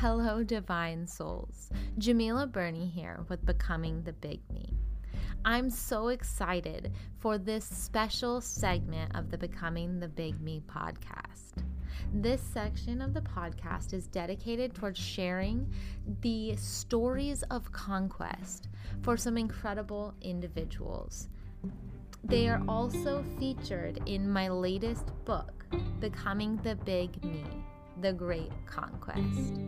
Hello, divine souls. Djemilah Birnie here with Becoming the Big Me. I'm so excited for this special segment of the Becoming the Big Me podcast. This section of the podcast is dedicated towards sharing the stories of conquest for some incredible individuals. They are also featured in my latest book, Becoming the Big Me The Great Conquest.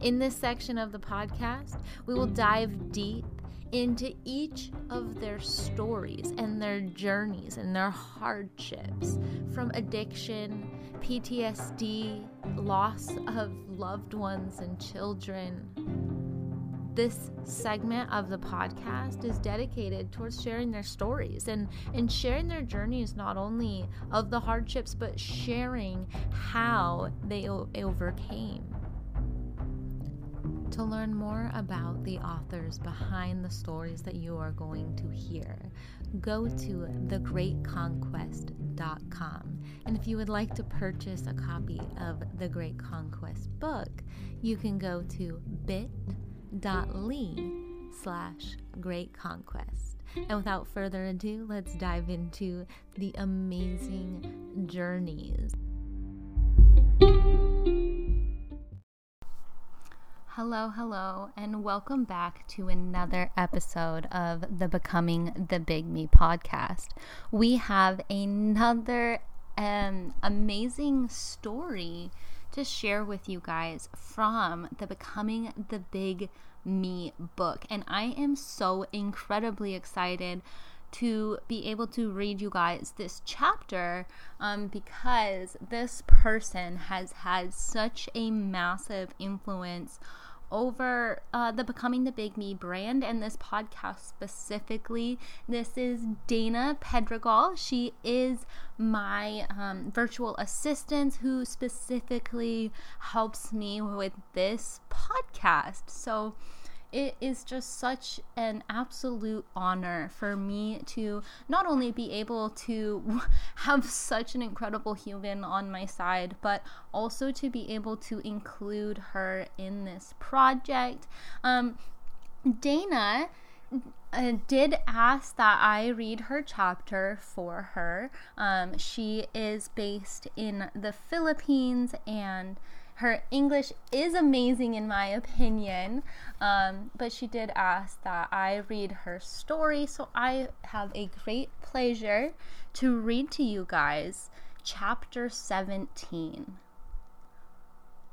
In this section of the podcast, we will dive deep into each of their stories and their journeys and their hardships from addiction, PTSD, loss of loved ones and children. This segment of the podcast is dedicated towards sharing their stories and, and sharing their journeys, not only of the hardships, but sharing how they o- overcame to learn more about the authors behind the stories that you are going to hear, go to thegreatconquest.com. And if you would like to purchase a copy of The Great Conquest book, you can go to bit.ly slash great conquest. And without further ado, let's dive into the amazing journeys. Hello, hello, and welcome back to another episode of the Becoming the Big Me podcast. We have another um, amazing story to share with you guys from the Becoming the Big Me book, and I am so incredibly excited to be able to read you guys this chapter um, because this person has had such a massive influence over uh, the Becoming the Big Me brand and this podcast specifically. This is Dannah Pedrigal. She is my um, virtual assistant who specifically helps me with this podcast. So, it is just such an absolute honor for me to not only be able to have such an incredible human on my side, but also to be able to include her in this project. Um, Dannah. Uh, did ask that I read her chapter for her. Um, she is based in the Philippines and her English is amazing, in my opinion, um, but she did ask that I read her story, so I have a great pleasure to read to you guys chapter 17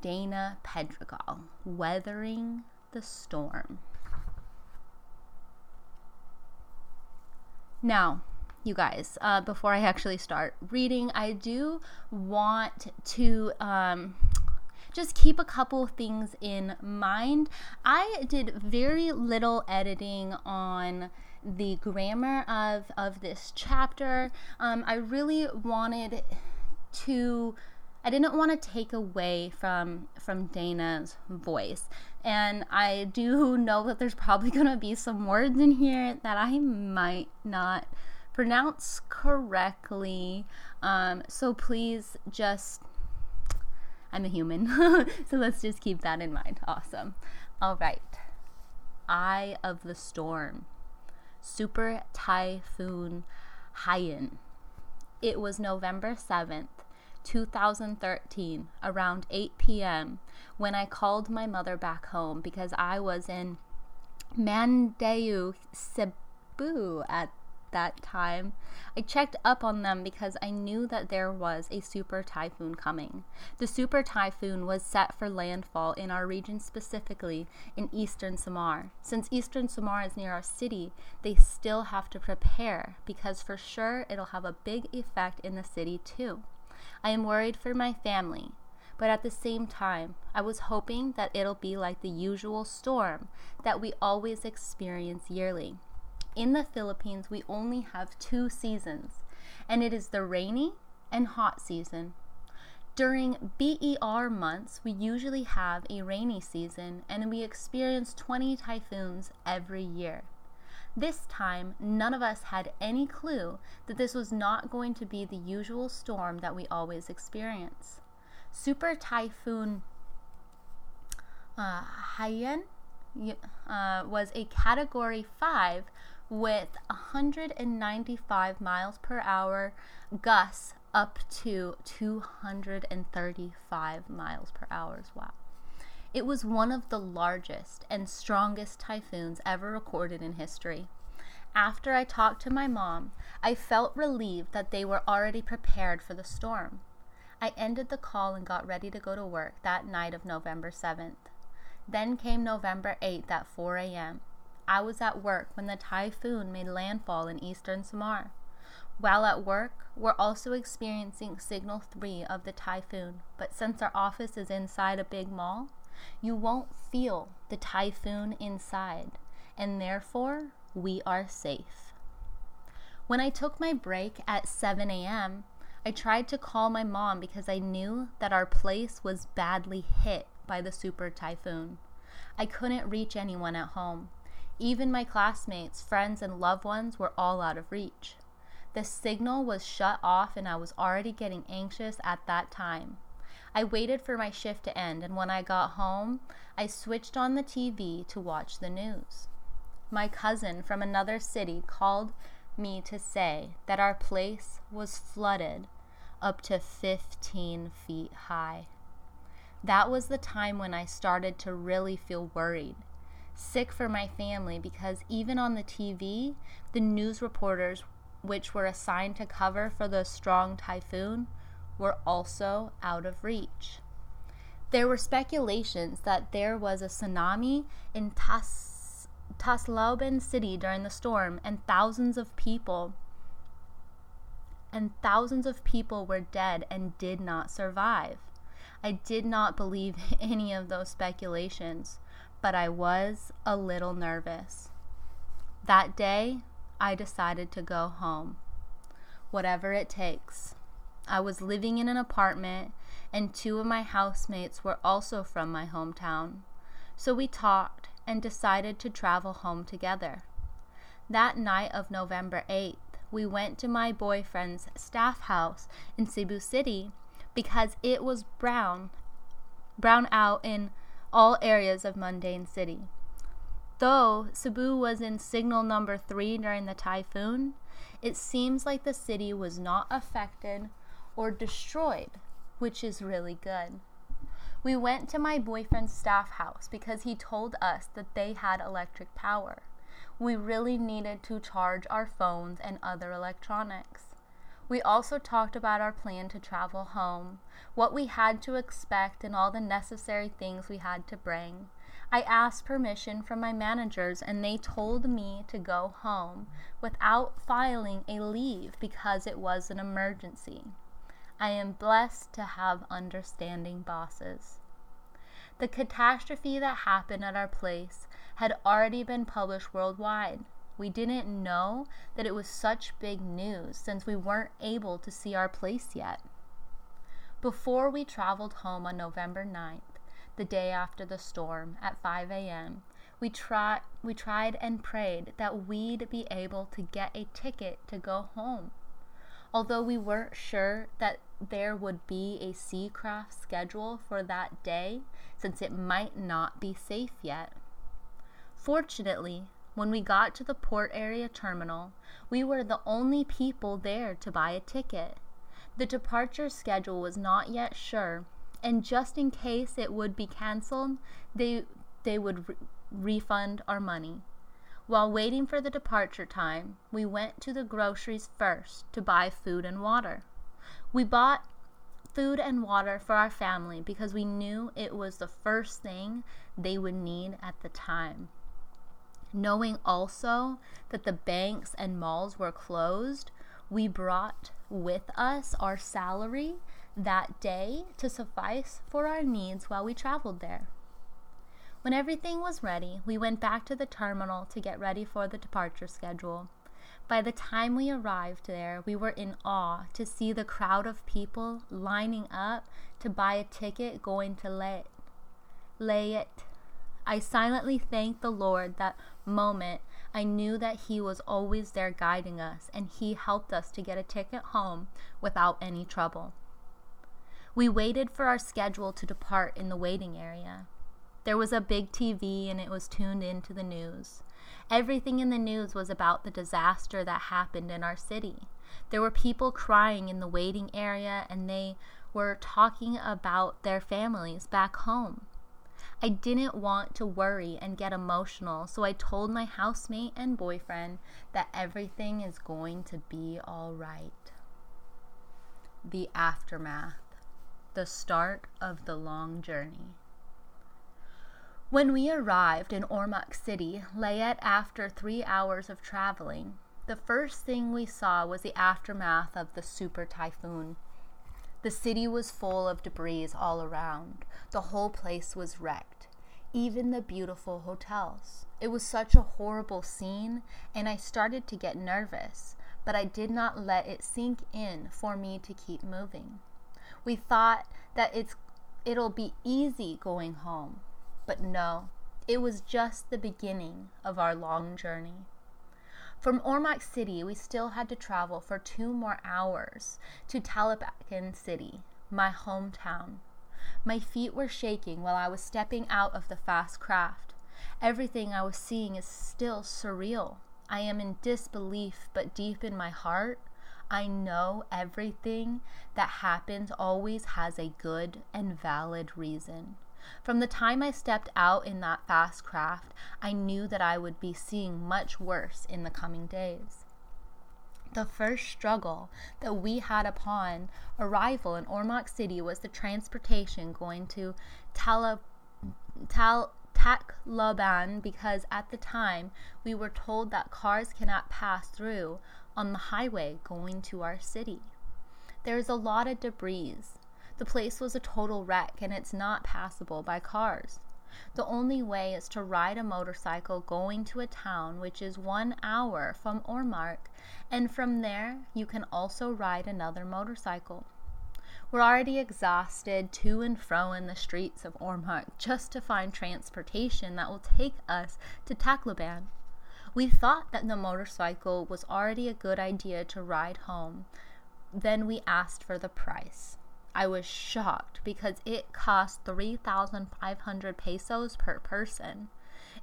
Dannah Pedrigal Weathering the Storm. Now, you guys, uh, before I actually start reading, I do want to um, just keep a couple things in mind. I did very little editing on the grammar of, of this chapter. Um, I really wanted to I didn't want to take away from from Dannah's voice. And I do know that there's probably going to be some words in here that I might not pronounce correctly. Um, so please just I'm a human. so let's just keep that in mind. Awesome. All right. Eye of the Storm. Super Typhoon Haiyan. It was November 7th, 2013, around 8 p.m., when I called my mother back home because I was in Mandaue, Cebu at that time. I checked up on them because I knew that there was a super typhoon coming. The super typhoon was set for landfall in our region specifically in eastern Samar. Since eastern Samar is near our city, they still have to prepare because for sure it'll have a big effect in the city too. I am worried for my family, but at the same time, I was hoping that it'll be like the usual storm that we always experience yearly in the Philippines, we only have two seasons, and it is the rainy and hot season. During BER months, we usually have a rainy season and we experience 20 typhoons every year. This time, none of us had any clue that this was not going to be the usual storm that we always experience. Super Typhoon uh, Haiyan uh, was a category 5 with 195 miles per hour gusts up to 235 miles per hour. Wow. It was one of the largest and strongest typhoons ever recorded in history. After I talked to my mom, I felt relieved that they were already prepared for the storm. I ended the call and got ready to go to work that night of November 7th. Then came November 8th at 4 a.m. I was at work when the typhoon made landfall in eastern Samar. While at work, we're also experiencing signal 3 of the typhoon, but since our office is inside a big mall, you won't feel the typhoon inside, and therefore we are safe. When I took my break at 7 a.m., I tried to call my mom because I knew that our place was badly hit by the super typhoon. I couldn't reach anyone at home. Even my classmates, friends, and loved ones were all out of reach. The signal was shut off, and I was already getting anxious at that time. I waited for my shift to end, and when I got home, I switched on the TV to watch the news. My cousin from another city called me to say that our place was flooded up to 15 feet high. That was the time when I started to really feel worried, sick for my family because even on the TV, the news reporters, which were assigned to cover for the strong typhoon, were also out of reach. There were speculations that there was a tsunami in Tas- Tazlauban city during the storm and thousands of people and thousands of people were dead and did not survive. I did not believe any of those speculations, but I was a little nervous. That day, I decided to go home. Whatever it takes. I was living in an apartment, and two of my housemates were also from my hometown. So we talked and decided to travel home together. That night of November 8th, we went to my boyfriend's staff house in Cebu City because it was brown, brown out in all areas of Mandaue City. Though Cebu was in signal number three during the typhoon, it seems like the city was not affected or destroyed, which is really good. We went to my boyfriend's staff house because he told us that they had electric power. We really needed to charge our phones and other electronics. We also talked about our plan to travel home, what we had to expect, and all the necessary things we had to bring. I asked permission from my managers, and they told me to go home without filing a leave because it was an emergency. I am blessed to have understanding bosses. The catastrophe that happened at our place had already been published worldwide. We didn't know that it was such big news since we weren't able to see our place yet. Before we traveled home on November 9th, the day after the storm, at 5 a.m., we, try, we tried and prayed that we'd be able to get a ticket to go home. Although we weren't sure that there would be a Seacraft schedule for that day, since it might not be safe yet. Fortunately, when we got to the port area terminal, we were the only people there to buy a ticket. The departure schedule was not yet sure, and just in case it would be canceled, they, they would re- refund our money. While waiting for the departure time, we went to the groceries first to buy food and water. We bought food and water for our family because we knew it was the first thing they would need at the time knowing also that the banks and malls were closed, we brought with us our salary that day to suffice for our needs while we traveled there. When everything was ready, we went back to the terminal to get ready for the departure schedule. By the time we arrived there, we were in awe to see the crowd of people lining up to buy a ticket going to Leyte. Leyte. I silently thanked the Lord that moment I knew that He was always there guiding us, and He helped us to get a ticket home without any trouble. We waited for our schedule to depart in the waiting area. There was a big TV and it was tuned into the news. Everything in the news was about the disaster that happened in our city. There were people crying in the waiting area and they were talking about their families back home. I didn't want to worry and get emotional, so I told my housemate and boyfriend that everything is going to be all right. The aftermath, the start of the long journey. When we arrived in Ormoc City, Leyte, after three hours of traveling, the first thing we saw was the aftermath of the super typhoon. The city was full of debris all around. The whole place was wrecked, even the beautiful hotels. It was such a horrible scene, and I started to get nervous, but I did not let it sink in for me to keep moving. We thought that it's it'll be easy going home, but no, it was just the beginning of our long journey. From Ormoc City, we still had to travel for two more hours to Talibacan City, my hometown. My feet were shaking while I was stepping out of the fast craft. Everything I was seeing is still surreal. I am in disbelief, but deep in my heart, I know everything that happens always has a good and valid reason. From the time I stepped out in that fast craft, I knew that I would be seeing much worse in the coming days. The first struggle that we had upon arrival in Ormoc City was the transportation going to Tala, Tal, Tacloban because at the time we were told that cars cannot pass through on the highway going to our city. There is a lot of debris the place was a total wreck and it's not passable by cars. The only way is to ride a motorcycle going to a town which is one hour from Ormoc, and from there you can also ride another motorcycle. We're already exhausted to and fro in the streets of Ormoc just to find transportation that will take us to Tacloban. We thought that the motorcycle was already a good idea to ride home. Then we asked for the price. I was shocked because it cost 3,500 pesos per person.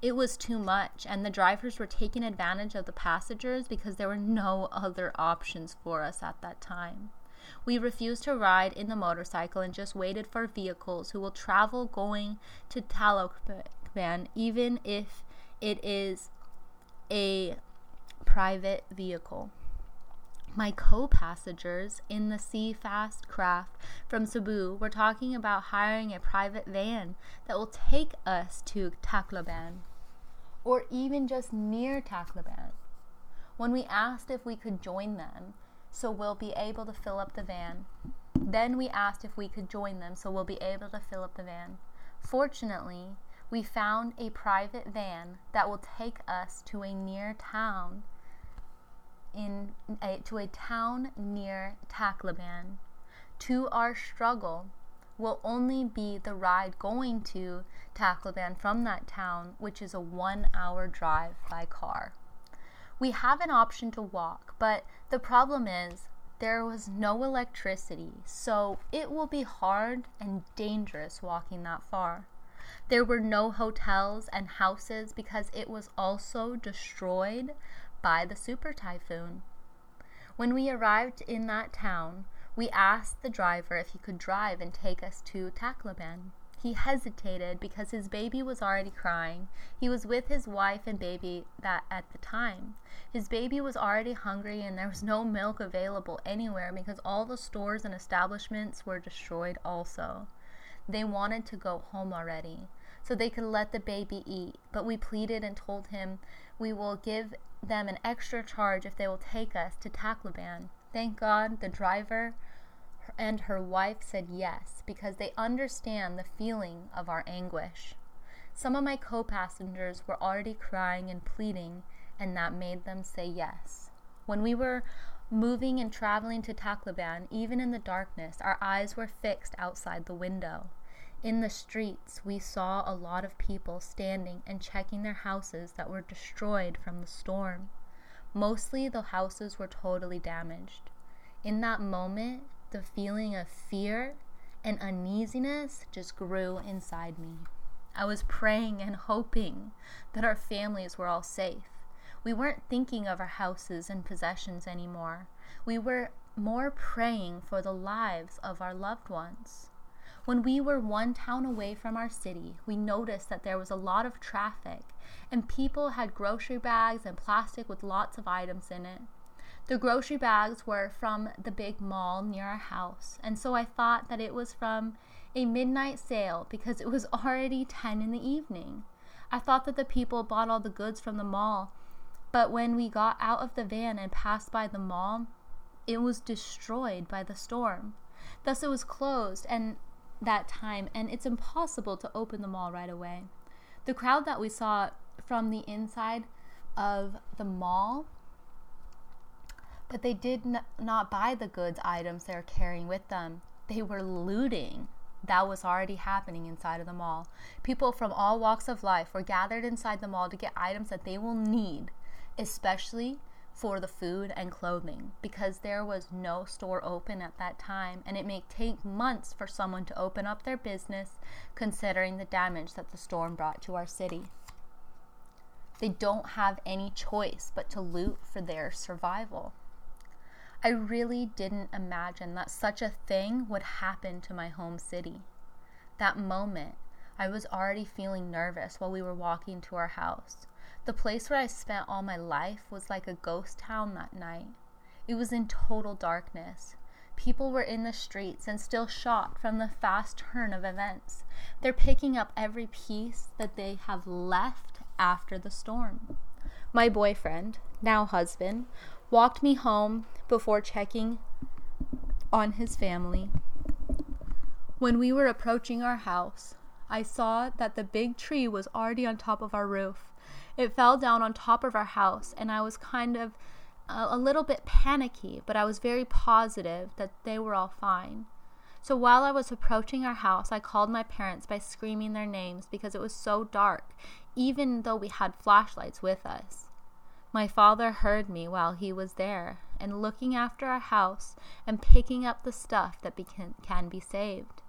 It was too much, and the drivers were taking advantage of the passengers because there were no other options for us at that time. We refused to ride in the motorcycle and just waited for vehicles who will travel going to Talocan, even if it is a private vehicle. My co passengers in the Sea Fast craft from Cebu were talking about hiring a private van that will take us to Tacloban or even just near Tacloban. When we asked if we could join them, so we'll be able to fill up the van. Then we asked if we could join them so we'll be able to fill up the van. Fortunately, we found a private van that will take us to a near town in a, to a town near Tacloban. To our struggle will only be the ride going to Tacloban from that town, which is a one hour drive by car. We have an option to walk, but the problem is there was no electricity, so it will be hard and dangerous walking that far. There were no hotels and houses because it was also destroyed by the super typhoon. When we arrived in that town, we asked the driver if he could drive and take us to Tacloban. He hesitated because his baby was already crying. He was with his wife and baby that at the time. His baby was already hungry and there was no milk available anywhere because all the stores and establishments were destroyed also. They wanted to go home already so they could let the baby eat, but we pleaded and told him we will give them an extra charge if they will take us to Tacloban. Thank God the driver and her wife said yes because they understand the feeling of our anguish. Some of my co passengers were already crying and pleading, and that made them say yes. When we were moving and traveling to Tacloban, even in the darkness, our eyes were fixed outside the window. In the streets, we saw a lot of people standing and checking their houses that were destroyed from the storm. Mostly the houses were totally damaged. In that moment, the feeling of fear and uneasiness just grew inside me. I was praying and hoping that our families were all safe. We weren't thinking of our houses and possessions anymore. We were more praying for the lives of our loved ones. When we were one town away from our city, we noticed that there was a lot of traffic and people had grocery bags and plastic with lots of items in it. The grocery bags were from the big mall near our house, and so I thought that it was from a midnight sale because it was already 10 in the evening. I thought that the people bought all the goods from the mall, but when we got out of the van and passed by the mall, it was destroyed by the storm. Thus, it was closed and that time, and it's impossible to open the mall right away. The crowd that we saw from the inside of the mall, but they did n- not buy the goods items they're carrying with them. They were looting that was already happening inside of the mall. People from all walks of life were gathered inside the mall to get items that they will need, especially for the food and clothing, because there was no store open at that time, and it may take months for someone to open up their business considering the damage that the storm brought to our city. They don't have any choice but to loot for their survival. I really didn't imagine that such a thing would happen to my home city. That moment, I was already feeling nervous while we were walking to our house. The place where I spent all my life was like a ghost town that night. It was in total darkness. People were in the streets and still shocked from the fast turn of events. They're picking up every piece that they have left after the storm. My boyfriend, now husband, walked me home before checking on his family. When we were approaching our house, I saw that the big tree was already on top of our roof. It fell down on top of our house, and I was kind of a, a little bit panicky, but I was very positive that they were all fine. So while I was approaching our house, I called my parents by screaming their names because it was so dark, even though we had flashlights with us. My father heard me while he was there and looking after our house and picking up the stuff that be- can be saved.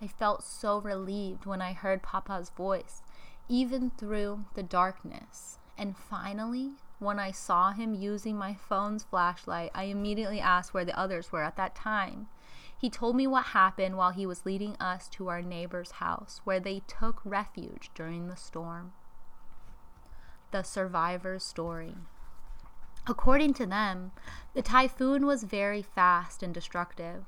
I felt so relieved when I heard Papa's voice, even through the darkness. And finally, when I saw him using my phone's flashlight, I immediately asked where the others were at that time. He told me what happened while he was leading us to our neighbor's house, where they took refuge during the storm the survivor's story. According to them, the typhoon was very fast and destructive.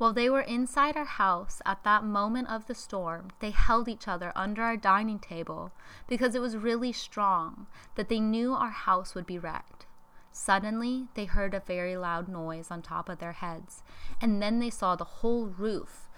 While they were inside our house at that moment of the storm, they held each other under our dining table because it was really strong that they knew our house would be wrecked. Suddenly, they heard a very loud noise on top of their heads, and then they saw the whole roof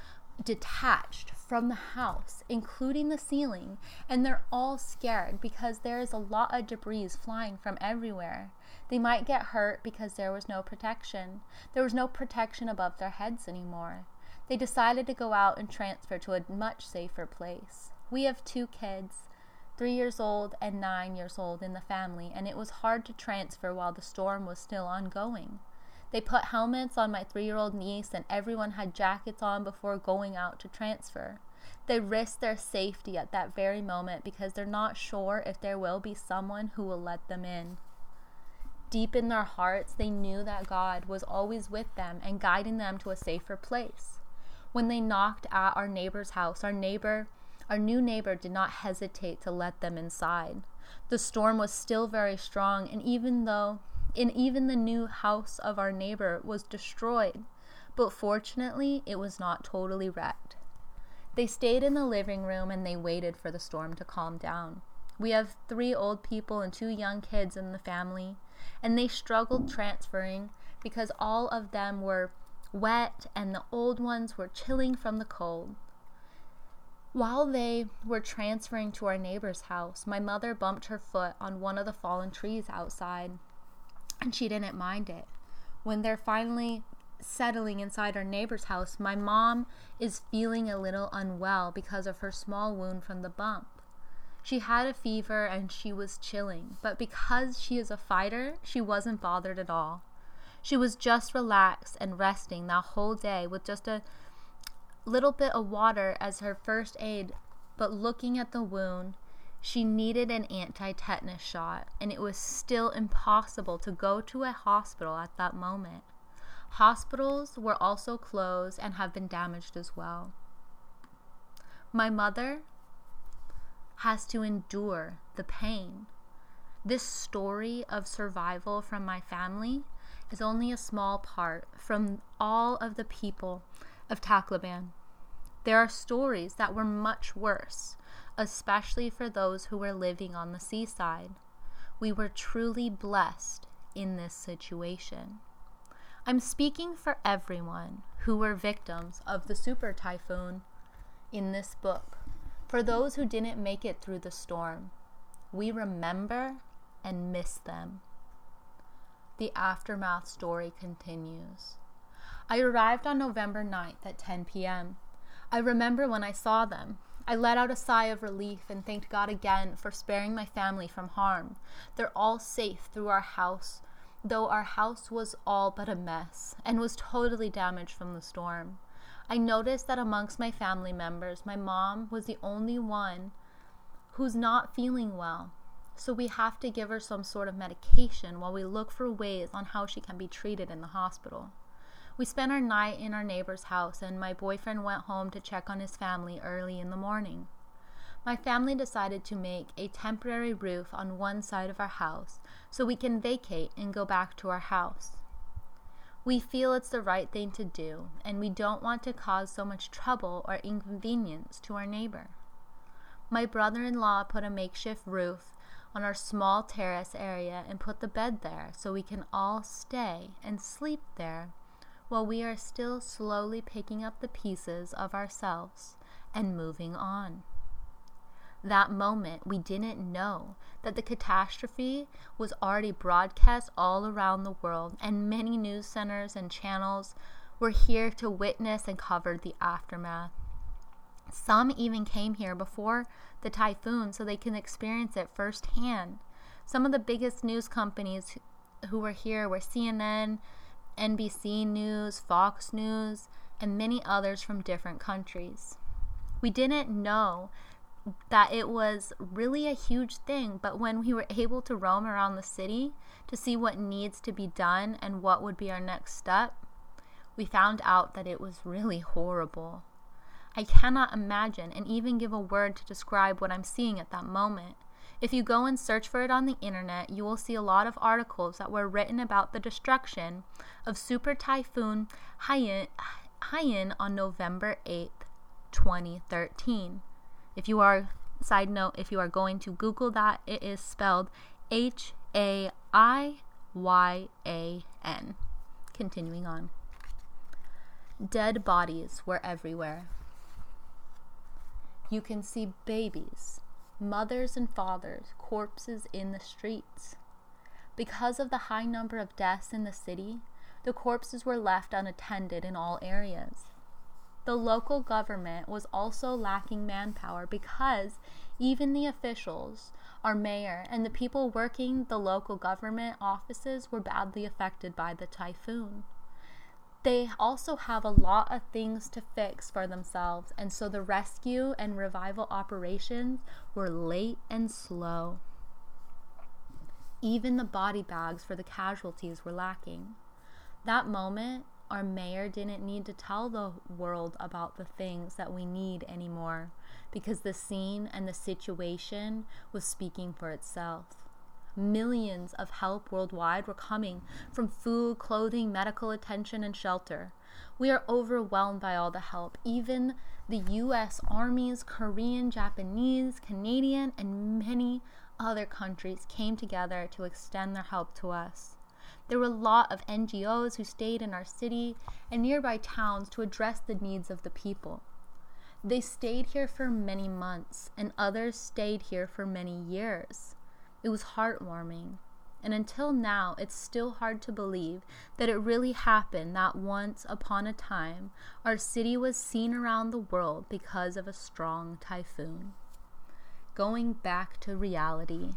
detached from the house, including the ceiling, and they're all scared because there is a lot of debris flying from everywhere. They might get hurt because there was no protection. There was no protection above their heads anymore. They decided to go out and transfer to a much safer place. We have two kids, three years old and nine years old, in the family, and it was hard to transfer while the storm was still ongoing. They put helmets on my three year old niece, and everyone had jackets on before going out to transfer. They risk their safety at that very moment because they're not sure if there will be someone who will let them in. Deep in their hearts, they knew that God was always with them and guiding them to a safer place. When they knocked at our neighbor's house, our neighbor, our new neighbor, did not hesitate to let them inside. The storm was still very strong, and even though and even the new house of our neighbor was destroyed, but fortunately it was not totally wrecked. They stayed in the living room and they waited for the storm to calm down. We have three old people and two young kids in the family, and they struggled transferring because all of them were wet and the old ones were chilling from the cold. While they were transferring to our neighbor's house, my mother bumped her foot on one of the fallen trees outside and she didn't mind it. When they're finally settling inside our neighbor's house, my mom is feeling a little unwell because of her small wound from the bump. She had a fever and she was chilling, but because she is a fighter, she wasn't bothered at all. She was just relaxed and resting that whole day with just a little bit of water as her first aid but looking at the wound, she needed an anti tetanus shot, and it was still impossible to go to a hospital at that moment. Hospitals were also closed and have been damaged as well. My mother has to endure the pain. This story of survival from my family is only a small part from all of the people of Tacloban. There are stories that were much worse, especially for those who were living on the seaside. We were truly blessed in this situation. I'm speaking for everyone who were victims of the super typhoon in this book. For those who didn't make it through the storm, we remember and miss them. The aftermath story continues. I arrived on November 9th at 10 p.m. I remember when I saw them. I let out a sigh of relief and thanked God again for sparing my family from harm. They're all safe through our house though our house was all but a mess and was totally damaged from the storm. I noticed that amongst my family members, my mom was the only one who's not feeling well. So we have to give her some sort of medication while we look for ways on how she can be treated in the hospital. We spent our night in our neighbor's house, and my boyfriend went home to check on his family early in the morning my family decided to make a temporary roof on one side of our house so we can vacate and go back to our house. We feel it's the right thing to do, and we don't want to cause so much trouble or inconvenience to our neighbor. My brother in law put a makeshift roof on our small terrace area and put the bed there so we can all stay and sleep there while we are still slowly picking up the pieces of ourselves and moving on that moment, we didn't know that the catastrophe was already broadcast all around the world, and many news centers and channels were here to witness and cover the aftermath. Some even came here before the typhoon so they can experience it firsthand. Some of the biggest news companies who were here were CNN, NBC News, Fox News, and many others from different countries. We didn't know that it was really a huge thing. But when we were able to roam around the city to see what needs to be done and what would be our next step, we found out that it was really horrible. I cannot imagine and even give a word to describe what I'm seeing at that moment. If you go and search for it on the internet, you will see a lot of articles that were written about the destruction of Super Typhoon Haiyan on November 8th, 2013. If you are, side note, if you are going to Google that, it is spelled H A I Y A N. Continuing on. Dead bodies were everywhere. You can see babies, mothers and fathers, corpses in the streets. Because of the high number of deaths in the city, the corpses were left unattended in all areas. The local government was also lacking manpower because even the officials, our mayor, and the people working the local government offices were badly affected by the typhoon. They also have a lot of things to fix for themselves, and so the rescue and revival operations were late and slow. Even the body bags for the casualties were lacking. That moment our mayor didn't need to tell the world about the things that we need anymore because the scene and the situation was speaking for itself. Millions of help worldwide were coming from food, clothing, medical attention, and shelter. We are overwhelmed by all the help. Even the US armies, Korean, Japanese, Canadian, and many other countries came together to extend their help to us. There were a lot of NGOs who stayed in our city and nearby towns to address the needs of the people. They stayed here for many months, and others stayed here for many years. It was heartwarming. And until now, it's still hard to believe that it really happened that once upon a time our city was seen around the world because of a strong typhoon. Going back to reality.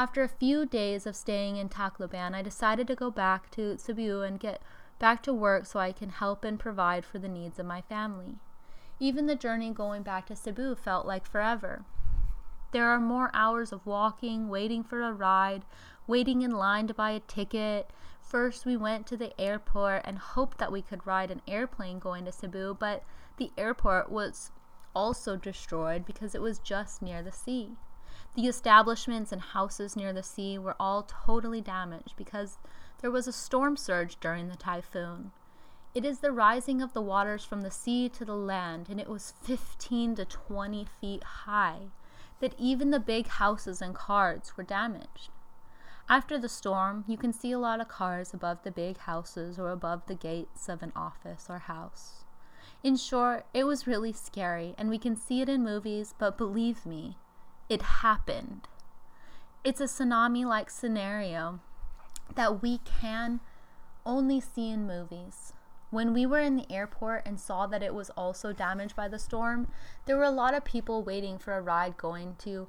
After a few days of staying in Tacloban, I decided to go back to Cebu and get back to work so I can help and provide for the needs of my family. Even the journey going back to Cebu felt like forever. There are more hours of walking, waiting for a ride, waiting in line to buy a ticket. First, we went to the airport and hoped that we could ride an airplane going to Cebu, but the airport was also destroyed because it was just near the sea. The establishments and houses near the sea were all totally damaged because there was a storm surge during the typhoon. It is the rising of the waters from the sea to the land, and it was 15 to 20 feet high, that even the big houses and cars were damaged. After the storm, you can see a lot of cars above the big houses or above the gates of an office or house. In short, it was really scary, and we can see it in movies, but believe me, it happened. It's a tsunami like scenario that we can only see in movies. When we were in the airport and saw that it was also damaged by the storm, there were a lot of people waiting for a ride going to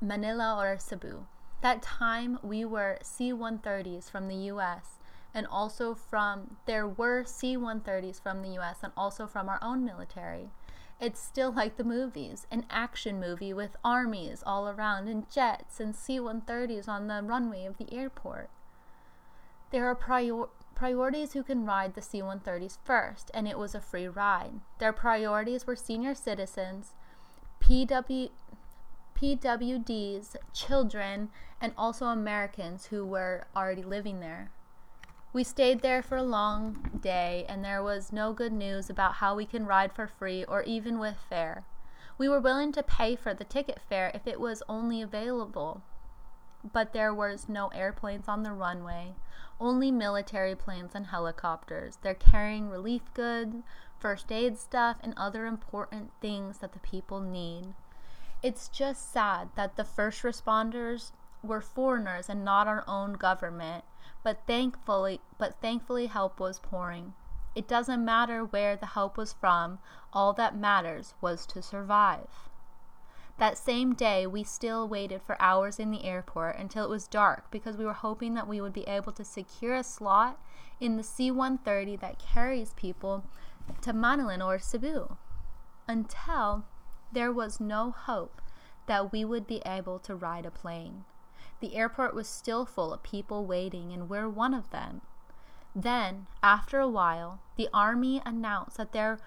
Manila or Cebu. That time we were C 130s from the US and also from, there were C 130s from the US and also from our own military. It's still like the movies an action movie with armies all around and jets and C 130s on the runway of the airport. There are prior- priorities who can ride the C 130s first, and it was a free ride. Their priorities were senior citizens, PW, PWDs, children, and also Americans who were already living there. We stayed there for a long day, and there was no good news about how we can ride for free or even with fare. We were willing to pay for the ticket fare if it was only available, but there was no airplanes on the runway, only military planes and helicopters. They're carrying relief goods, first aid stuff, and other important things that the people need. It's just sad that the first responders were foreigners and not our own government, but thankfully but thankfully help was pouring. It doesn't matter where the help was from, all that matters was to survive. That same day, we still waited for hours in the airport until it was dark because we were hoping that we would be able to secure a slot in the C 130 that carries people to Manila or Cebu. Until there was no hope that we would be able to ride a plane. The airport was still full of people waiting, and we're one of them. Then, after a while, the army announced that there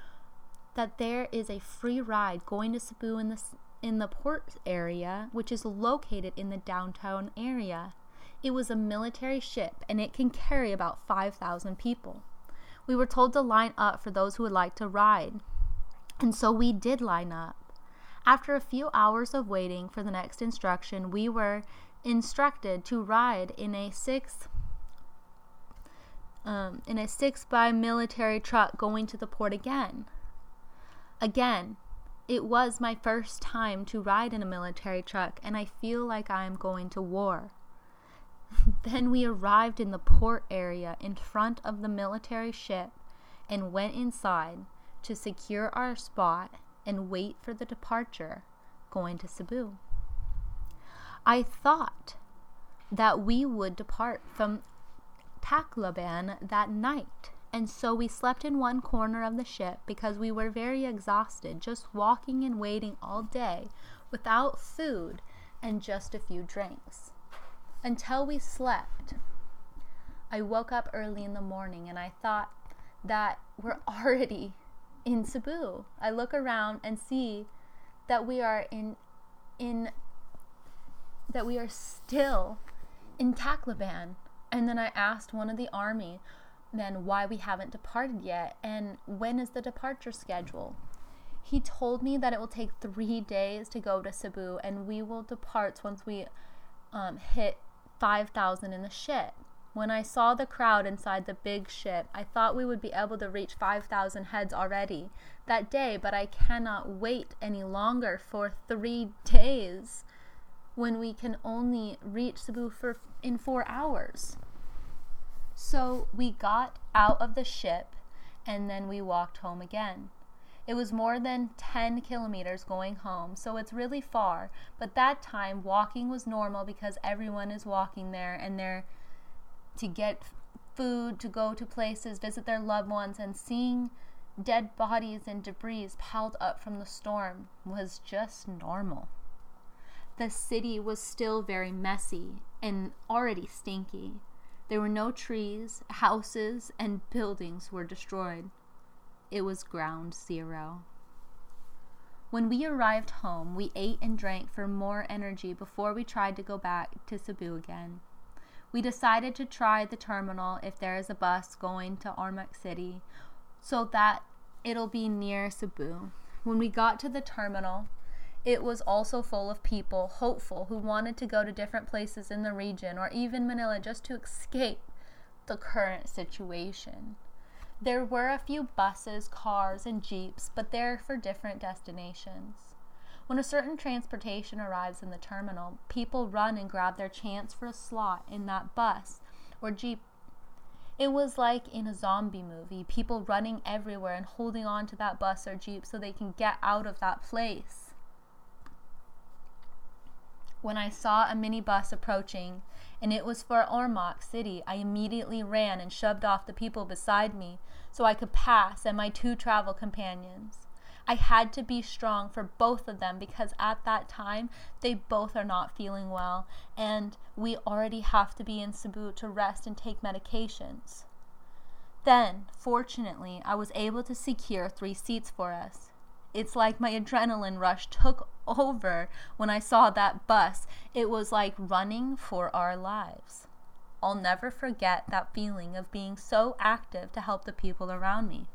that there is a free ride going to Cebu in the in the port area, which is located in the downtown area. It was a military ship and it can carry about 5,000 people. We were told to line up for those who would like to ride. And so we did line up. After a few hours of waiting for the next instruction, we were instructed to ride in a six um, in a six by military truck going to the port again. Again, it was my first time to ride in a military truck, and I feel like I am going to war. then we arrived in the port area in front of the military ship and went inside to secure our spot and wait for the departure going to Cebu. I thought that we would depart from Tacloban that night and so we slept in one corner of the ship because we were very exhausted, just walking and waiting all day without food and just a few drinks. Until we slept. I woke up early in the morning and I thought that we're already in Cebu. I look around and see that we are in in that we are still in Tacloban. And then I asked one of the army, then why we haven't departed yet and when is the departure schedule. He told me that it will take three days to go to Cebu and we will depart once we um, hit 5,000 in the ship. When I saw the crowd inside the big ship, I thought we would be able to reach 5,000 heads already that day, but I cannot wait any longer for three days when we can only reach Cebu for in four hours. So we got out of the ship and then we walked home again. It was more than 10 kilometers going home, so it's really far. But that time, walking was normal because everyone is walking there and they're to get food, to go to places, visit their loved ones, and seeing dead bodies and debris piled up from the storm was just normal. The city was still very messy and already stinky. There were no trees, houses, and buildings were destroyed. It was ground zero. When we arrived home, we ate and drank for more energy before we tried to go back to Cebu again. We decided to try the terminal if there is a bus going to Ormoc City so that it'll be near Cebu. When we got to the terminal, it was also full of people, hopeful, who wanted to go to different places in the region or even Manila just to escape the current situation. There were a few buses, cars, and jeeps, but they're for different destinations. When a certain transportation arrives in the terminal, people run and grab their chance for a slot in that bus or jeep. It was like in a zombie movie, people running everywhere and holding on to that bus or jeep so they can get out of that place. When I saw a minibus approaching, and it was for Ormoc City, I immediately ran and shoved off the people beside me so I could pass and my two travel companions. I had to be strong for both of them because at that time they both are not feeling well, and we already have to be in Cebu to rest and take medications. Then, fortunately, I was able to secure three seats for us. It's like my adrenaline rush took over when I saw that bus. It was like running for our lives. I'll never forget that feeling of being so active to help the people around me.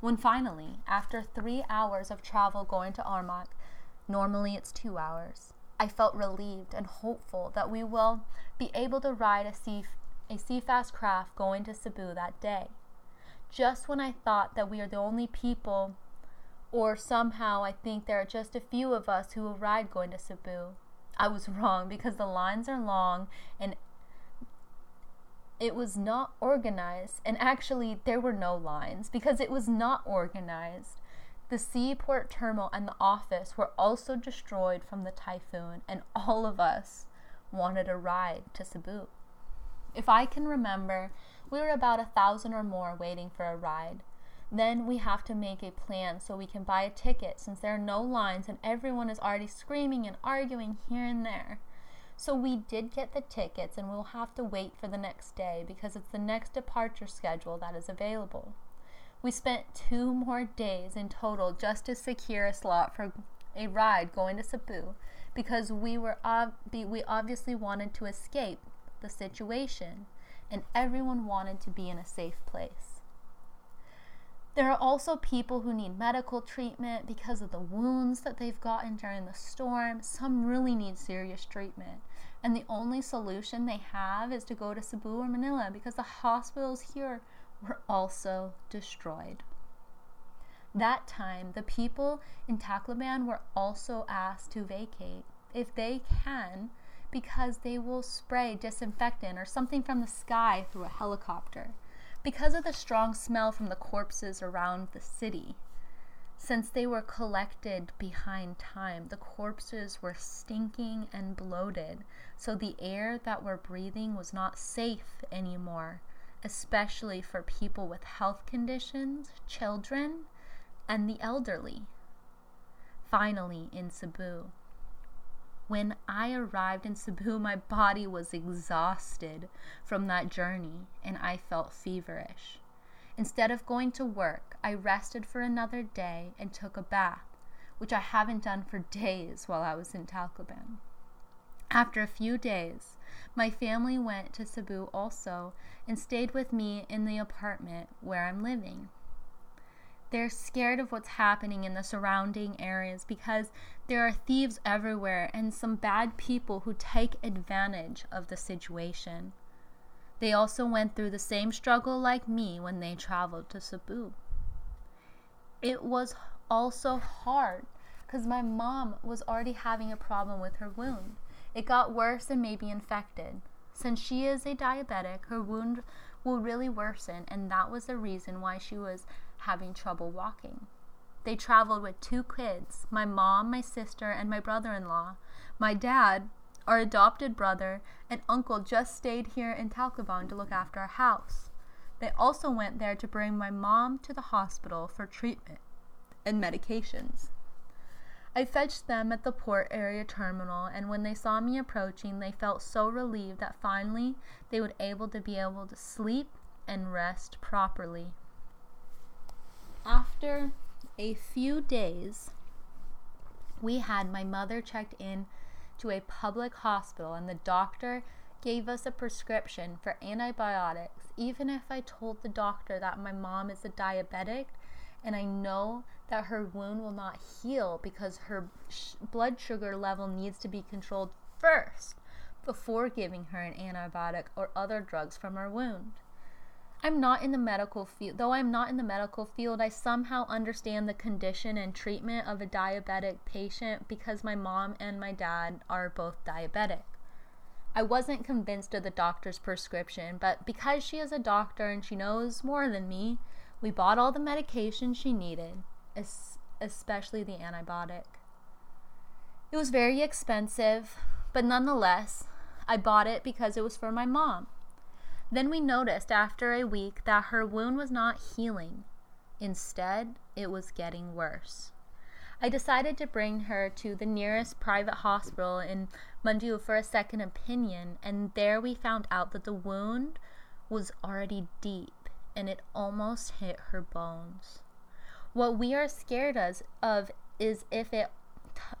When finally, after three hours of travel going to Ormoc, normally it's two hours, I felt relieved and hopeful that we will be able to ride a sea, a Seafast craft going to Cebu that day. Just when I thought that we are the only people or somehow I think there are just a few of us who will ride going to Cebu. I was wrong because the lines are long and it was not organized. And actually, there were no lines because it was not organized. The seaport terminal and the office were also destroyed from the typhoon, and all of us wanted a ride to Cebu. If I can remember, we were about a thousand or more waiting for a ride. Then we have to make a plan so we can buy a ticket since there are no lines and everyone is already screaming and arguing here and there. So we did get the tickets and we'll have to wait for the next day because it's the next departure schedule that is available. We spent two more days in total just to secure a slot for a ride going to Cebu because we were ob- we obviously wanted to escape the situation and everyone wanted to be in a safe place. There are also people who need medical treatment because of the wounds that they've gotten during the storm. Some really need serious treatment. And the only solution they have is to go to Cebu or Manila because the hospitals here were also destroyed. That time, the people in Tacloban were also asked to vacate if they can because they will spray disinfectant or something from the sky through a helicopter because of the strong smell from the corpses around the city. Since they were collected behind time, the corpses were stinking and bloated, so the air that we're breathing was not safe anymore, especially for people with health conditions, children, and the elderly. Finally, in Cebu, when I arrived in Cebu, my body was exhausted from that journey and I felt feverish. Instead of going to work, I rested for another day and took a bath, which I haven't done for days while I was in Tacloban. After a few days, my family went to Cebu also and stayed with me in the apartment where I'm living. They're scared of what's happening in the surrounding areas because there are thieves everywhere and some bad people who take advantage of the situation. They also went through the same struggle like me when they traveled to Cebu. It was also hard because my mom was already having a problem with her wound. It got worse and maybe infected. Since she is a diabetic, her wound will really worsen, and that was the reason why she was having trouble walking. They traveled with two kids my mom, my sister, and my brother in law. My dad, our adopted brother, and uncle just stayed here in Tacloban to look after our house. They also went there to bring my mom to the hospital for treatment and medications. I fetched them at the port area terminal, and when they saw me approaching, they felt so relieved that finally they would able to be able to sleep and rest properly. After a few days, we had my mother checked in to a public hospital, and the doctor gave us a prescription for antibiotics. Even if I told the doctor that my mom is a diabetic and I know that her wound will not heal because her sh- blood sugar level needs to be controlled first before giving her an antibiotic or other drugs from her wound. I'm not in the medical field, though I'm not in the medical field, I somehow understand the condition and treatment of a diabetic patient because my mom and my dad are both diabetic. I wasn't convinced of the doctor's prescription, but because she is a doctor and she knows more than me, we bought all the medication she needed, especially the antibiotic. It was very expensive, but nonetheless, I bought it because it was for my mom. Then we noticed after a week that her wound was not healing. Instead, it was getting worse. I decided to bring her to the nearest private hospital in Mandaue for a second opinion, and there we found out that the wound was already deep and it almost hit her bones. What we are scared of is if it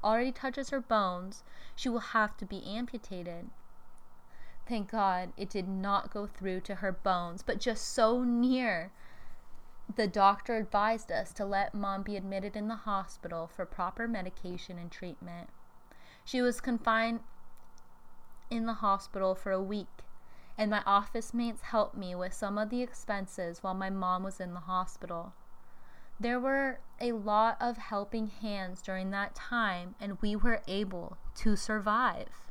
already touches her bones, she will have to be amputated. Thank God it did not go through to her bones, but just so near. The doctor advised us to let mom be admitted in the hospital for proper medication and treatment. She was confined in the hospital for a week and my office mates helped me with some of the expenses while my mom was in the hospital. There were a lot of helping hands during that time, and we were able to survive.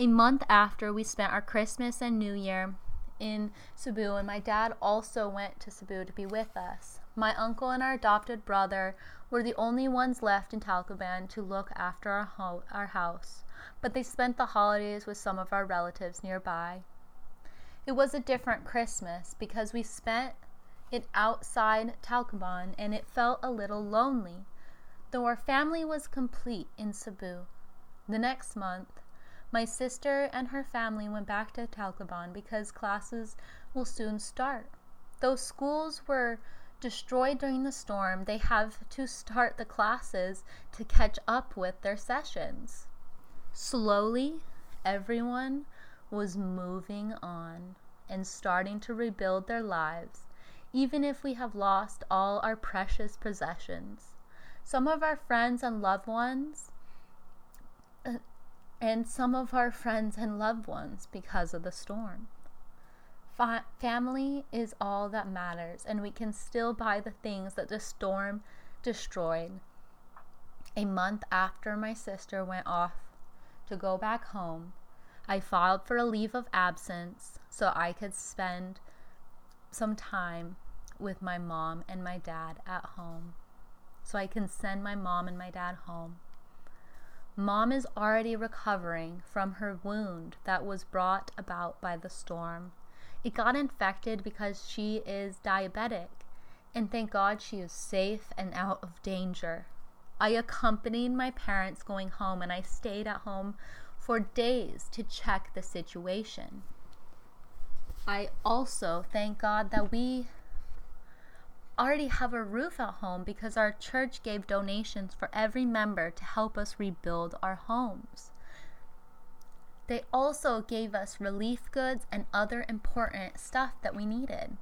A month after we spent our Christmas and New Year in Cebu, and my dad also went to Cebu to be with us. My uncle and our adopted brother were the only ones left in Tacloban to look after our, ho- our house, but they spent the holidays with some of our relatives nearby. It was a different Christmas because we spent it outside Tacloban and it felt a little lonely, though our family was complete in Cebu. The next month, my sister and her family went back to Tacloban because classes will soon start. Though schools were destroyed during the storm, they have to start the classes to catch up with their sessions. Slowly, everyone was moving on and starting to rebuild their lives, even if we have lost all our precious possessions. Some of our friends and loved ones, and some of our friends and loved ones because of the storm. Fa- family is all that matters, and we can still buy the things that the storm destroyed. A month after my sister went off to go back home, I filed for a leave of absence so I could spend some time with my mom and my dad at home. So I can send my mom and my dad home. Mom is already recovering from her wound that was brought about by the storm. It got infected because she is diabetic, and thank God she is safe and out of danger. I accompanied my parents going home and I stayed at home for days to check the situation. I also thank God that we already have a roof at home because our church gave donations for every member to help us rebuild our homes. They also gave us relief goods and other important stuff that we needed.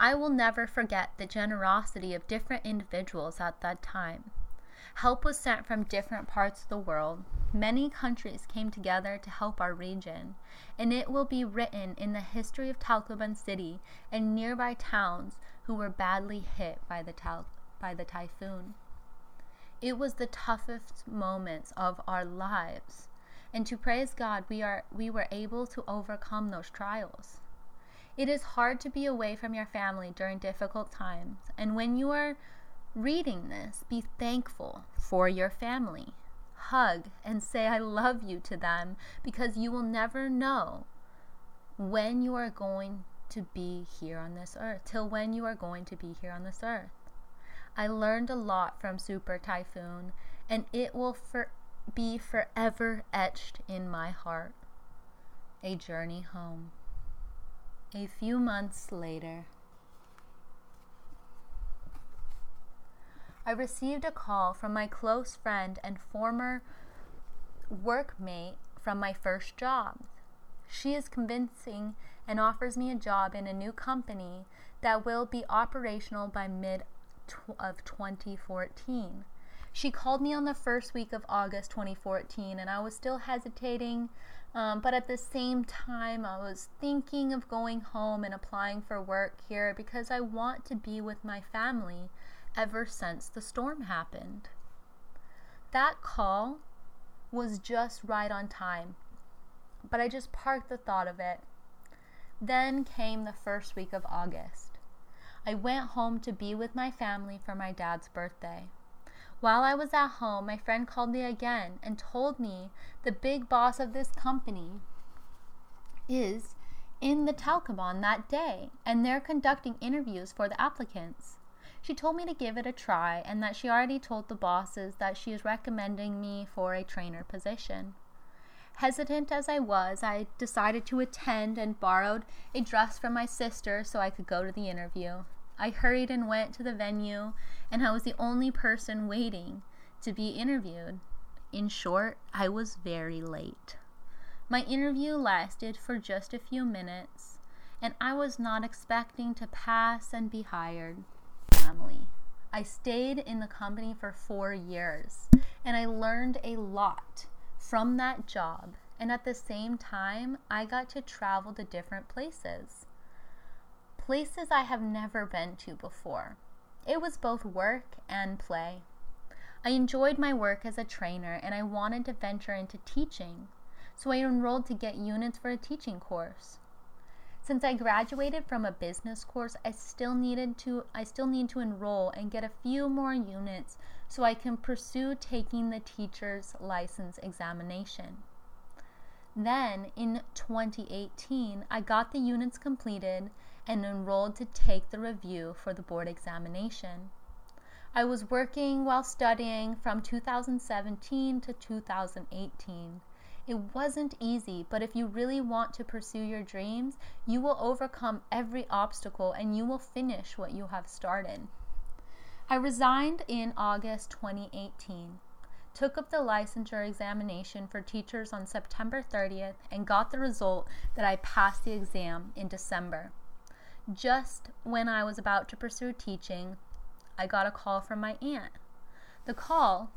I will never forget the generosity of different individuals at that time. Help was sent from different parts of the world. Many countries came together to help our region, and it will be written in the history of Tacloban City and nearby towns who were badly hit by the, tal- by the typhoon. It was the toughest moments of our lives, and to praise God, we, are, we were able to overcome those trials. It is hard to be away from your family during difficult times, and when you are reading this, be thankful for your family. Hug and say, I love you to them because you will never know when you are going to be here on this earth, till when you are going to be here on this earth. I learned a lot from Super Typhoon, and it will for- be forever etched in my heart. A journey home. A few months later, I received a call from my close friend and former workmate from my first job. She is convincing and offers me a job in a new company that will be operational by mid of 2014. She called me on the first week of August 2014, and I was still hesitating, um, but at the same time, I was thinking of going home and applying for work here because I want to be with my family ever since the storm happened. That call was just right on time, but I just parked the thought of it. Then came the first week of August. I went home to be with my family for my dad's birthday. While I was at home, my friend called me again and told me the big boss of this company is in the Tacloban that day and they're conducting interviews for the applicants. She told me to give it a try and that she already told the bosses that she is recommending me for a trainer position. Hesitant as I was, I decided to attend and borrowed a dress from my sister so I could go to the interview. I hurried and went to the venue, and I was the only person waiting to be interviewed. In short, I was very late. My interview lasted for just a few minutes, and I was not expecting to pass and be hired. Family. I stayed in the company for four years, and I learned a lot from that job. And at the same time, I got to travel to different places places I have never been to before. It was both work and play. I enjoyed my work as a trainer and I wanted to venture into teaching, so I enrolled to get units for a teaching course. Since I graduated from a business course, I still needed to I still need to enroll and get a few more units so I can pursue taking the teacher's license examination. Then in 2018, I got the units completed and enrolled to take the review for the board examination. I was working while studying from 2017 to 2018. It wasn't easy, but if you really want to pursue your dreams, you will overcome every obstacle and you will finish what you have started. I resigned in August 2018, took up the licensure examination for teachers on September 30th, and got the result that I passed the exam in December. Just when I was about to pursue teaching, I got a call from my aunt. The call,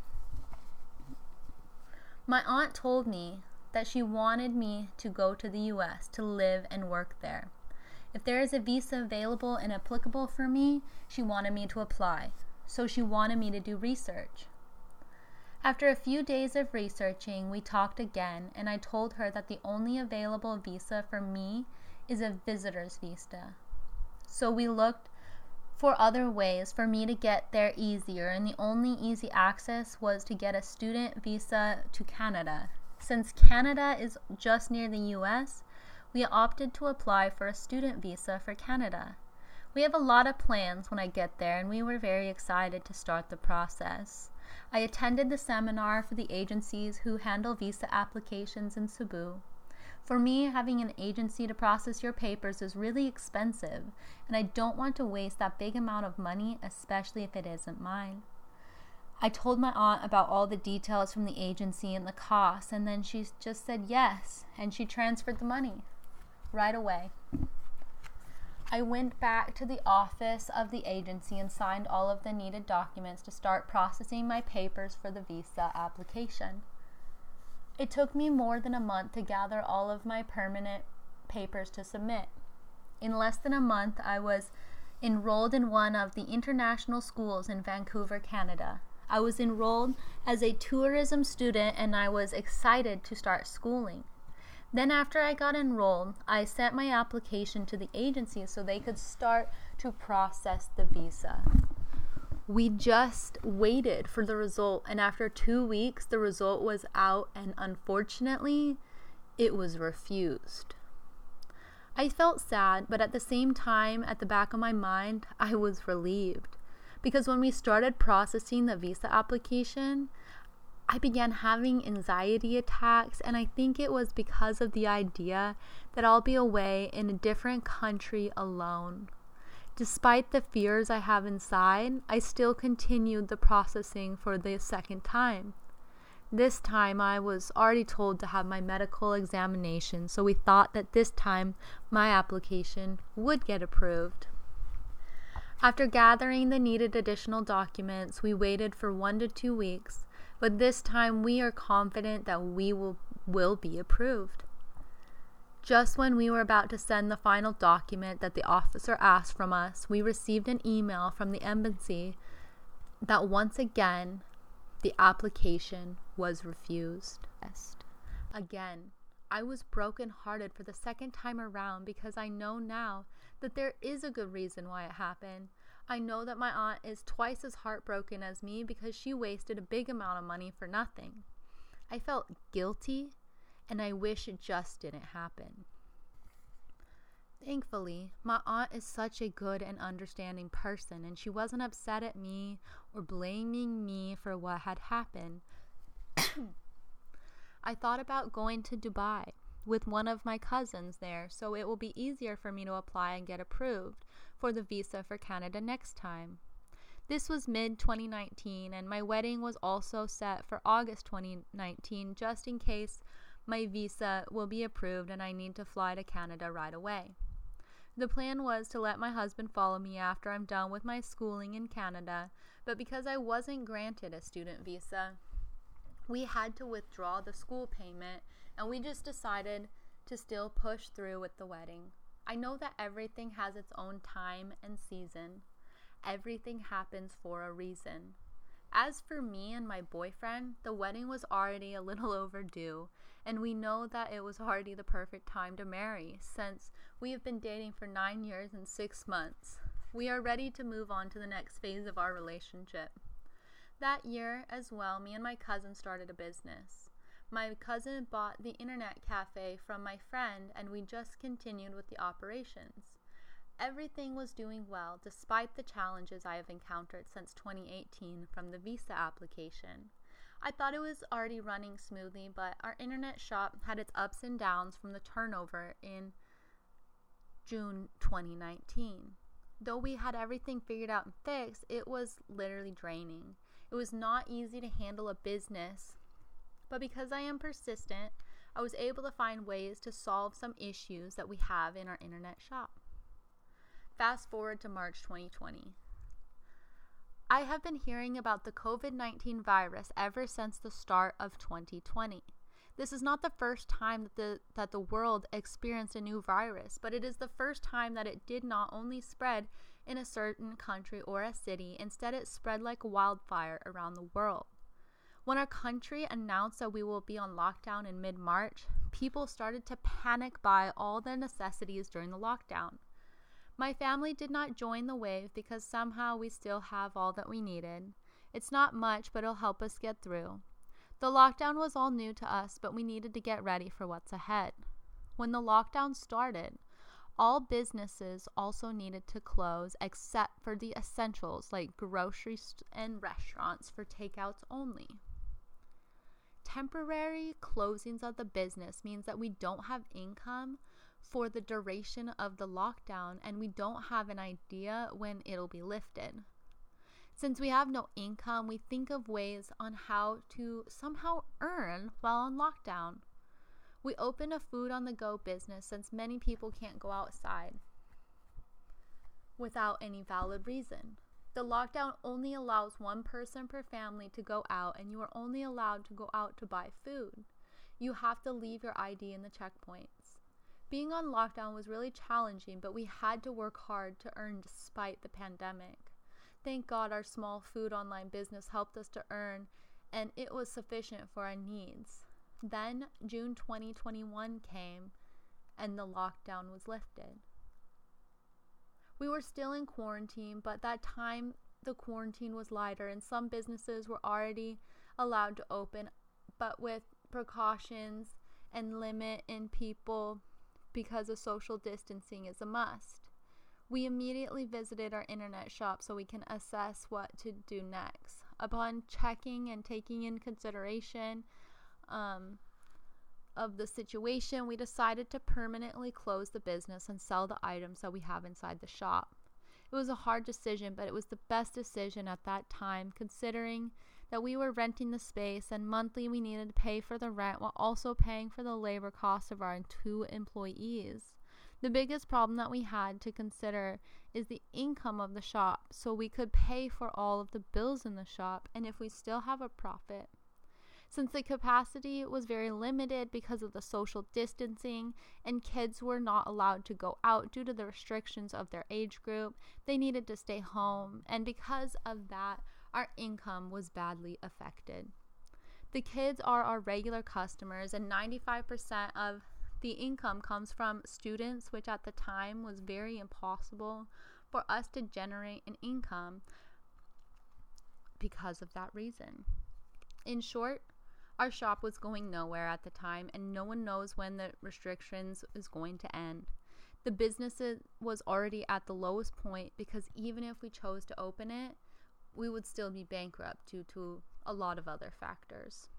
my aunt told me that she wanted me to go to the US to live and work there. If there is a visa available and applicable for me, she wanted me to apply. So she wanted me to do research. After a few days of researching, we talked again, and I told her that the only available visa for me is a visitor's visa. So we looked for other ways for me to get there easier, and the only easy access was to get a student visa to Canada. Since Canada is just near the US, we opted to apply for a student visa for Canada. We have a lot of plans when I get there, and we were very excited to start the process. I attended the seminar for the agencies who handle visa applications in Cebu. For me, having an agency to process your papers is really expensive, and I don't want to waste that big amount of money, especially if it isn't mine. I told my aunt about all the details from the agency and the costs, and then she just said yes, and she transferred the money right away. I went back to the office of the agency and signed all of the needed documents to start processing my papers for the visa application. It took me more than a month to gather all of my permanent papers to submit. In less than a month, I was enrolled in one of the international schools in Vancouver, Canada. I was enrolled as a tourism student and I was excited to start schooling. Then, after I got enrolled, I sent my application to the agency so they could start to process the visa we just waited for the result and after 2 weeks the result was out and unfortunately it was refused I felt sad, but at the same time, at the back of my mind, I was relieved. Because when we started processing the visa application, I began having anxiety attacks, and I think it was because of the idea that I'll be away in a different country alone. Despite the fears I have inside, I still continued the processing for the second time. This time I was already told to have my medical examination, so we thought that this time my application would get approved. After gathering the needed additional documents, we waited for one to two weeks but this time we are confident that we will, will be approved. Just when we were about to send the final document that the officer asked from us, we received an email from the embassy that once again the application was refused. Again, I was brokenhearted for the second time around because I know now that there is a good reason why it happened. I know that my aunt is twice as heartbroken as me because she wasted a big amount of money for nothing. I felt guilty and I wish it just didn't happen. Thankfully, my aunt is such a good and understanding person, and she wasn't upset at me or blaming me for what had happened. I thought about going to Dubai with one of my cousins there, so it will be easier for me to apply and get approved for the visa for Canada next time. This was mid 2019, and my wedding was also set for August 2019, just in case my visa will be approved and I need to fly to Canada right away. The plan was to let my husband follow me after I'm done with my schooling in Canada, but because I wasn't granted a student visa, we had to withdraw the school payment and we just decided to still push through with the wedding. I know that everything has its own time and season. Everything happens for a reason. As for me and my boyfriend, the wedding was already a little overdue, and we know that it was already the perfect time to marry since we have been dating for nine years and six months. We are ready to move on to the next phase of our relationship. That year, as well, me and my cousin started a business. My cousin bought the internet cafe from my friend, and we just continued with the operations. Everything was doing well despite the challenges I have encountered since 2018 from the visa application. I thought it was already running smoothly, but our internet shop had its ups and downs from the turnover in June 2019. Though we had everything figured out and fixed, it was literally draining. It was not easy to handle a business but because I am persistent, I was able to find ways to solve some issues that we have in our internet shop. Fast forward to March 2020. I have been hearing about the COVID 19 virus ever since the start of 2020. This is not the first time that the, that the world experienced a new virus, but it is the first time that it did not only spread in a certain country or a city, instead, it spread like wildfire around the world. When our country announced that we will be on lockdown in mid March, people started to panic buy all the necessities during the lockdown. My family did not join the wave because somehow we still have all that we needed. It's not much, but it'll help us get through. The lockdown was all new to us, but we needed to get ready for what's ahead. When the lockdown started, all businesses also needed to close except for the essentials like groceries and restaurants for takeouts only temporary closings of the business means that we don't have income for the duration of the lockdown and we don't have an idea when it'll be lifted. Since we have no income, we think of ways on how to somehow earn while on lockdown. We open a food on the go business since many people can't go outside without any valid reason. The lockdown only allows one person per family to go out, and you are only allowed to go out to buy food. You have to leave your ID in the checkpoints. Being on lockdown was really challenging, but we had to work hard to earn despite the pandemic. Thank God our small food online business helped us to earn, and it was sufficient for our needs. Then June 2021 came, and the lockdown was lifted. We were still in quarantine, but that time the quarantine was lighter and some businesses were already allowed to open, but with precautions and limit in people because of social distancing is a must. We immediately visited our internet shop so we can assess what to do next. Upon checking and taking in consideration um, of the situation, we decided to permanently close the business and sell the items that we have inside the shop. It was a hard decision, but it was the best decision at that time, considering that we were renting the space and monthly we needed to pay for the rent while also paying for the labor costs of our two employees. The biggest problem that we had to consider is the income of the shop, so we could pay for all of the bills in the shop and if we still have a profit. Since the capacity was very limited because of the social distancing and kids were not allowed to go out due to the restrictions of their age group, they needed to stay home, and because of that, our income was badly affected. The kids are our regular customers, and 95% of the income comes from students, which at the time was very impossible for us to generate an income because of that reason. In short, our shop was going nowhere at the time, and no one knows when the restrictions is going to end. The business was already at the lowest point because even if we chose to open it, we would still be bankrupt due to a lot of other factors.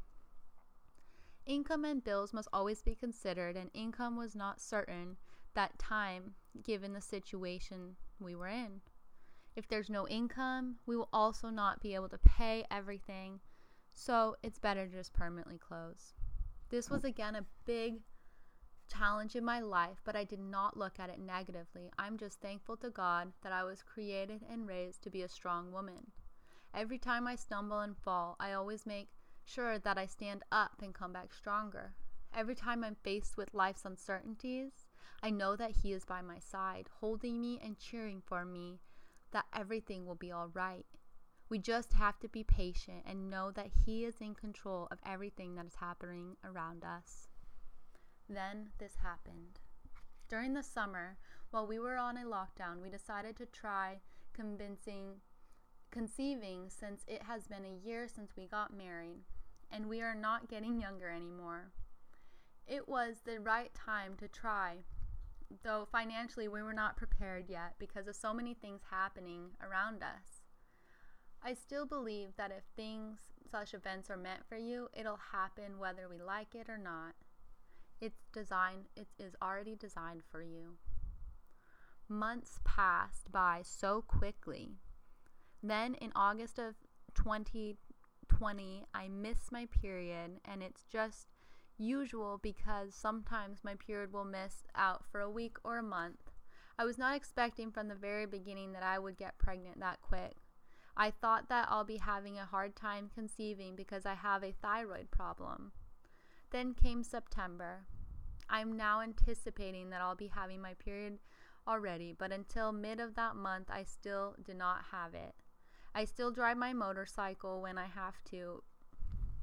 Income and bills must always be considered, and income was not certain that time given the situation we were in. If there's no income, we will also not be able to pay everything, so it's better to just permanently close. This was again a big challenge in my life, but I did not look at it negatively. I'm just thankful to God that I was created and raised to be a strong woman. Every time I stumble and fall, I always make sure that I stand up and come back stronger. Every time I'm faced with life's uncertainties, I know that He is by my side, holding me and cheering for me that everything will be all right. We just have to be patient and know that He is in control of everything that is happening around us. Then this happened. During the summer, while we were on a lockdown, we decided to try convincing conceiving since it has been a year since we got married and we are not getting younger anymore. It was the right time to try, though financially we were not prepared yet because of so many things happening around us. I still believe that if things, such events are meant for you, it'll happen whether we like it or not. It's designed, it is already designed for you. Months passed by so quickly then in August of 2020, I missed my period, and it's just usual because sometimes my period will miss out for a week or a month. I was not expecting from the very beginning that I would get pregnant that quick. I thought that I'll be having a hard time conceiving because I have a thyroid problem. Then came September. I'm now anticipating that I'll be having my period already, but until mid of that month, I still did not have it. I still drive my motorcycle when I have to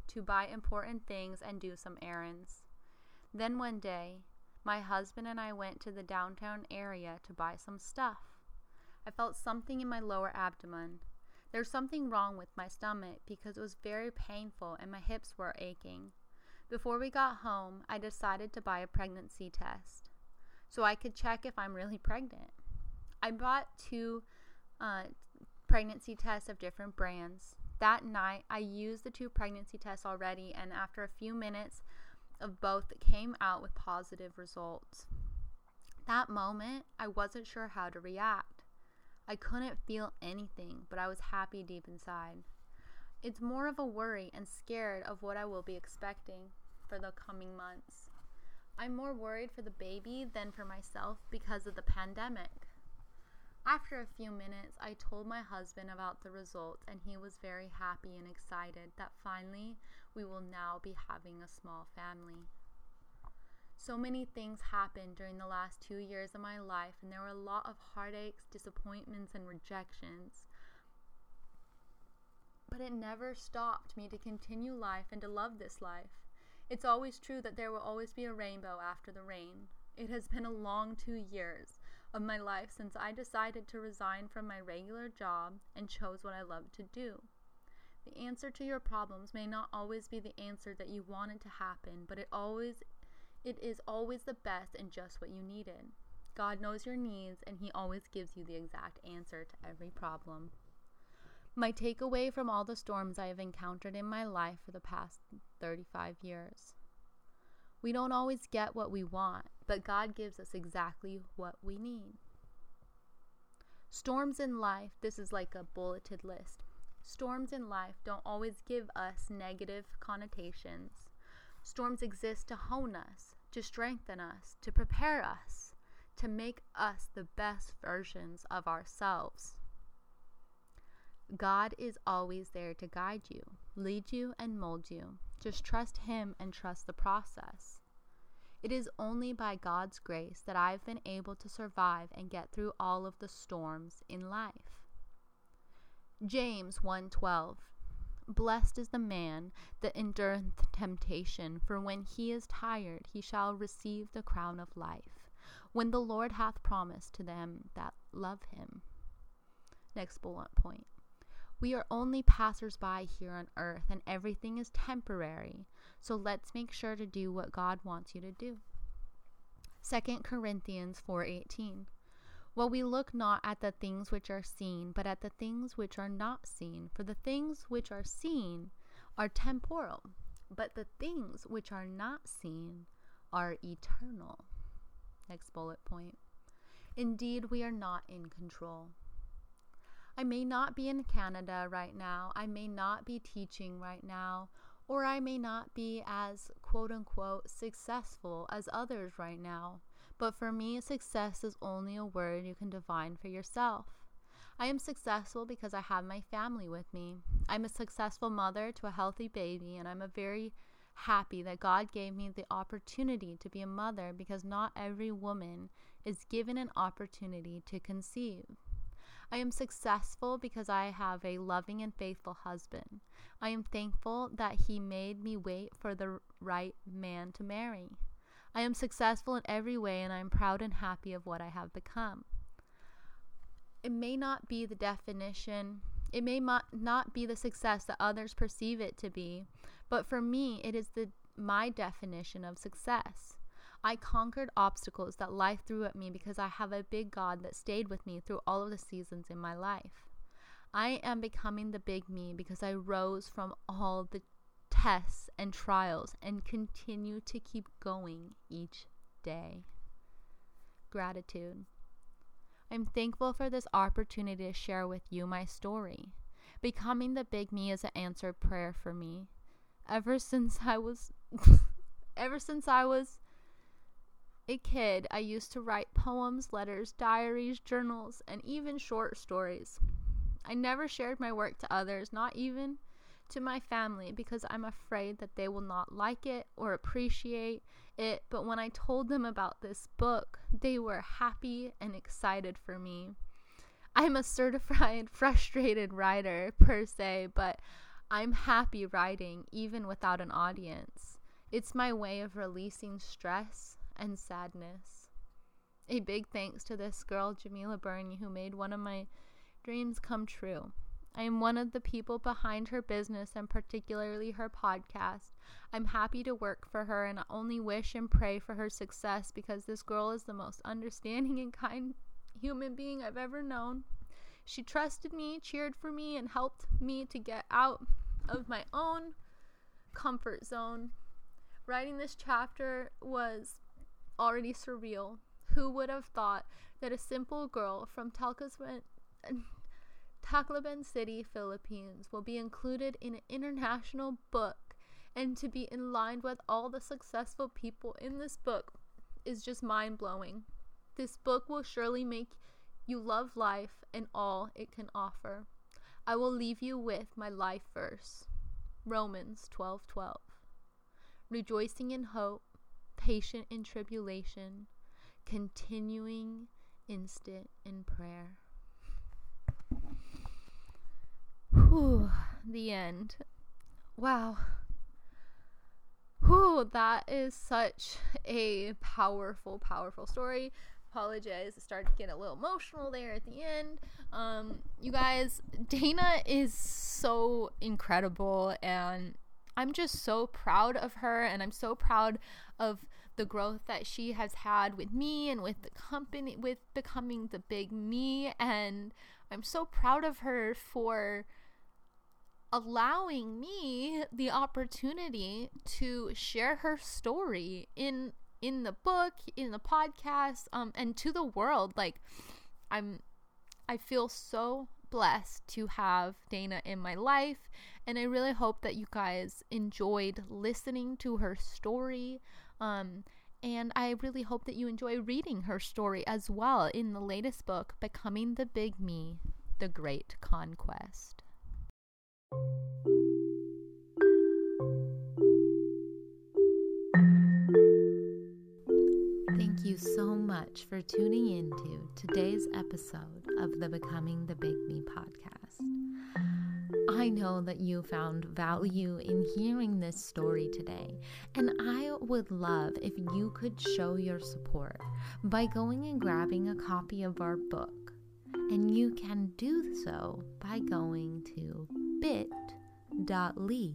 to buy important things and do some errands. Then one day, my husband and I went to the downtown area to buy some stuff. I felt something in my lower abdomen. There's something wrong with my stomach because it was very painful and my hips were aching. Before we got home, I decided to buy a pregnancy test so I could check if I'm really pregnant. I bought two uh, pregnancy tests of different brands. That night, I used the two pregnancy tests already, and after a few minutes of both, came out with positive results. That moment, I wasn't sure how to react. I couldn't feel anything, but I was happy deep inside. It's more of a worry and scared of what I will be expecting for the coming months. I'm more worried for the baby than for myself because of the pandemic. After a few minutes, I told my husband about the results, and he was very happy and excited that finally we will now be having a small family. So many things happened during the last two years of my life, and there were a lot of heartaches, disappointments, and rejections. But it never stopped me to continue life and to love this life. It's always true that there will always be a rainbow after the rain. It has been a long two years of my life since I decided to resign from my regular job and chose what I love to do. The answer to your problems may not always be the answer that you wanted to happen, but it always It is always the best and just what you needed. God knows your needs, and He always gives you the exact answer to every problem. My takeaway from all the storms I have encountered in my life for the past 35 years. We don't always get what we want, but God gives us exactly what we need. Storms in life, this is like a bulleted list. Storms in life don't always give us negative connotations. Storms exist to hone us, to strengthen us, to prepare us, to make us the best versions of ourselves. God is always there to guide you, lead you, and mold you. Just trust Him and trust the process. It is only by God's grace that I've been able to survive and get through all of the storms in life. James 1:12 Blessed is the man that endureth temptation, for when he is tired, he shall receive the crown of life, when the Lord hath promised to them that love him. Next bullet point. We are only passers by here on earth, and everything is temporary. So let's make sure to do what God wants you to do. 2 Corinthians 4:18 Well we look not at the things which are seen, but at the things which are not seen, for the things which are seen are temporal, but the things which are not seen are eternal. Next bullet point. Indeed, we are not in control. I may not be in Canada right now. I may not be teaching right now. Or I may not be as quote unquote successful as others right now. But for me, success is only a word you can define for yourself. I am successful because I have my family with me. I'm a successful mother to a healthy baby, and I'm a very happy that God gave me the opportunity to be a mother because not every woman is given an opportunity to conceive. I am successful because I have a loving and faithful husband. I am thankful that he made me wait for the right man to marry. I am successful in every way and I am proud and happy of what I have become. It may not be the definition, it may not be the success that others perceive it to be, but for me, it is the my definition of success. I conquered obstacles that life threw at me because I have a big God that stayed with me through all of the seasons in my life. I am becoming the big me because I rose from all the tests and trials and continue to keep going each day. Gratitude. I'm thankful for this opportunity to share with you my story. Becoming the big me is an answered prayer for me. Ever since I was ever since I was a kid, I used to write poems, letters, diaries, journals, and even short stories. I never shared my work to others, not even to my family, because I'm afraid that they will not like it or appreciate it. But when I told them about this book, they were happy and excited for me. I'm a certified frustrated writer, per se, but I'm happy writing even without an audience. It's my way of releasing stress and sadness. A big thanks to this girl, Djemilah Birnie, who made one of my dreams come true. I am one of the people behind her business and particularly her podcast. I'm happy to work for her and I only wish and pray for her success because this girl is the most understanding and kind human being I've ever known. She trusted me, cheered for me, and helped me to get out of my own comfort zone. Writing this chapter was already surreal. Who would have thought that a simple girl from Tacloban, City, Philippines, will be included in an international book and to be in line with all the successful people in this book is just mind blowing. This book will surely make you love life and all it can offer. I will leave you with my life verse. Romans 12:12. Rejoicing in hope, patient in tribulation, continuing instant in prayer. Whew, the end. Wow. Whew, that is such a powerful, powerful story. Apologize, I started to get a little emotional there at the end. Um, you guys, Dannah is so incredible, and I'm just so proud of her, and I'm so proud of the growth that she has had with me and with the company, with becoming the big me. And I'm so proud of her for allowing me the opportunity to share her story in in the book in the podcast um and to the world. Like i'm i feel so blessed to have Dannah in my life. And i really hope that you guys enjoyed listening to her story um and I really hope that you enjoy reading her story as well in the latest book, Becoming the Big Me The Great Conquest. Thank you so much for tuning into today's episode of the Becoming the Big Me podcast. I know that you found value in hearing this story today, and I would love if you could show your support by going and grabbing a copy of our book. And you can do so by going to bit.ly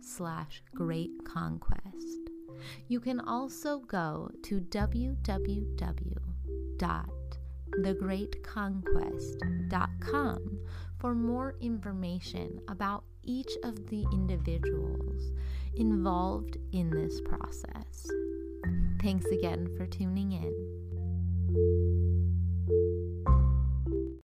slash great conquest. You can also go to www.thegreatconquest.com for more information about each of the individuals involved in this process. Thanks again for tuning in.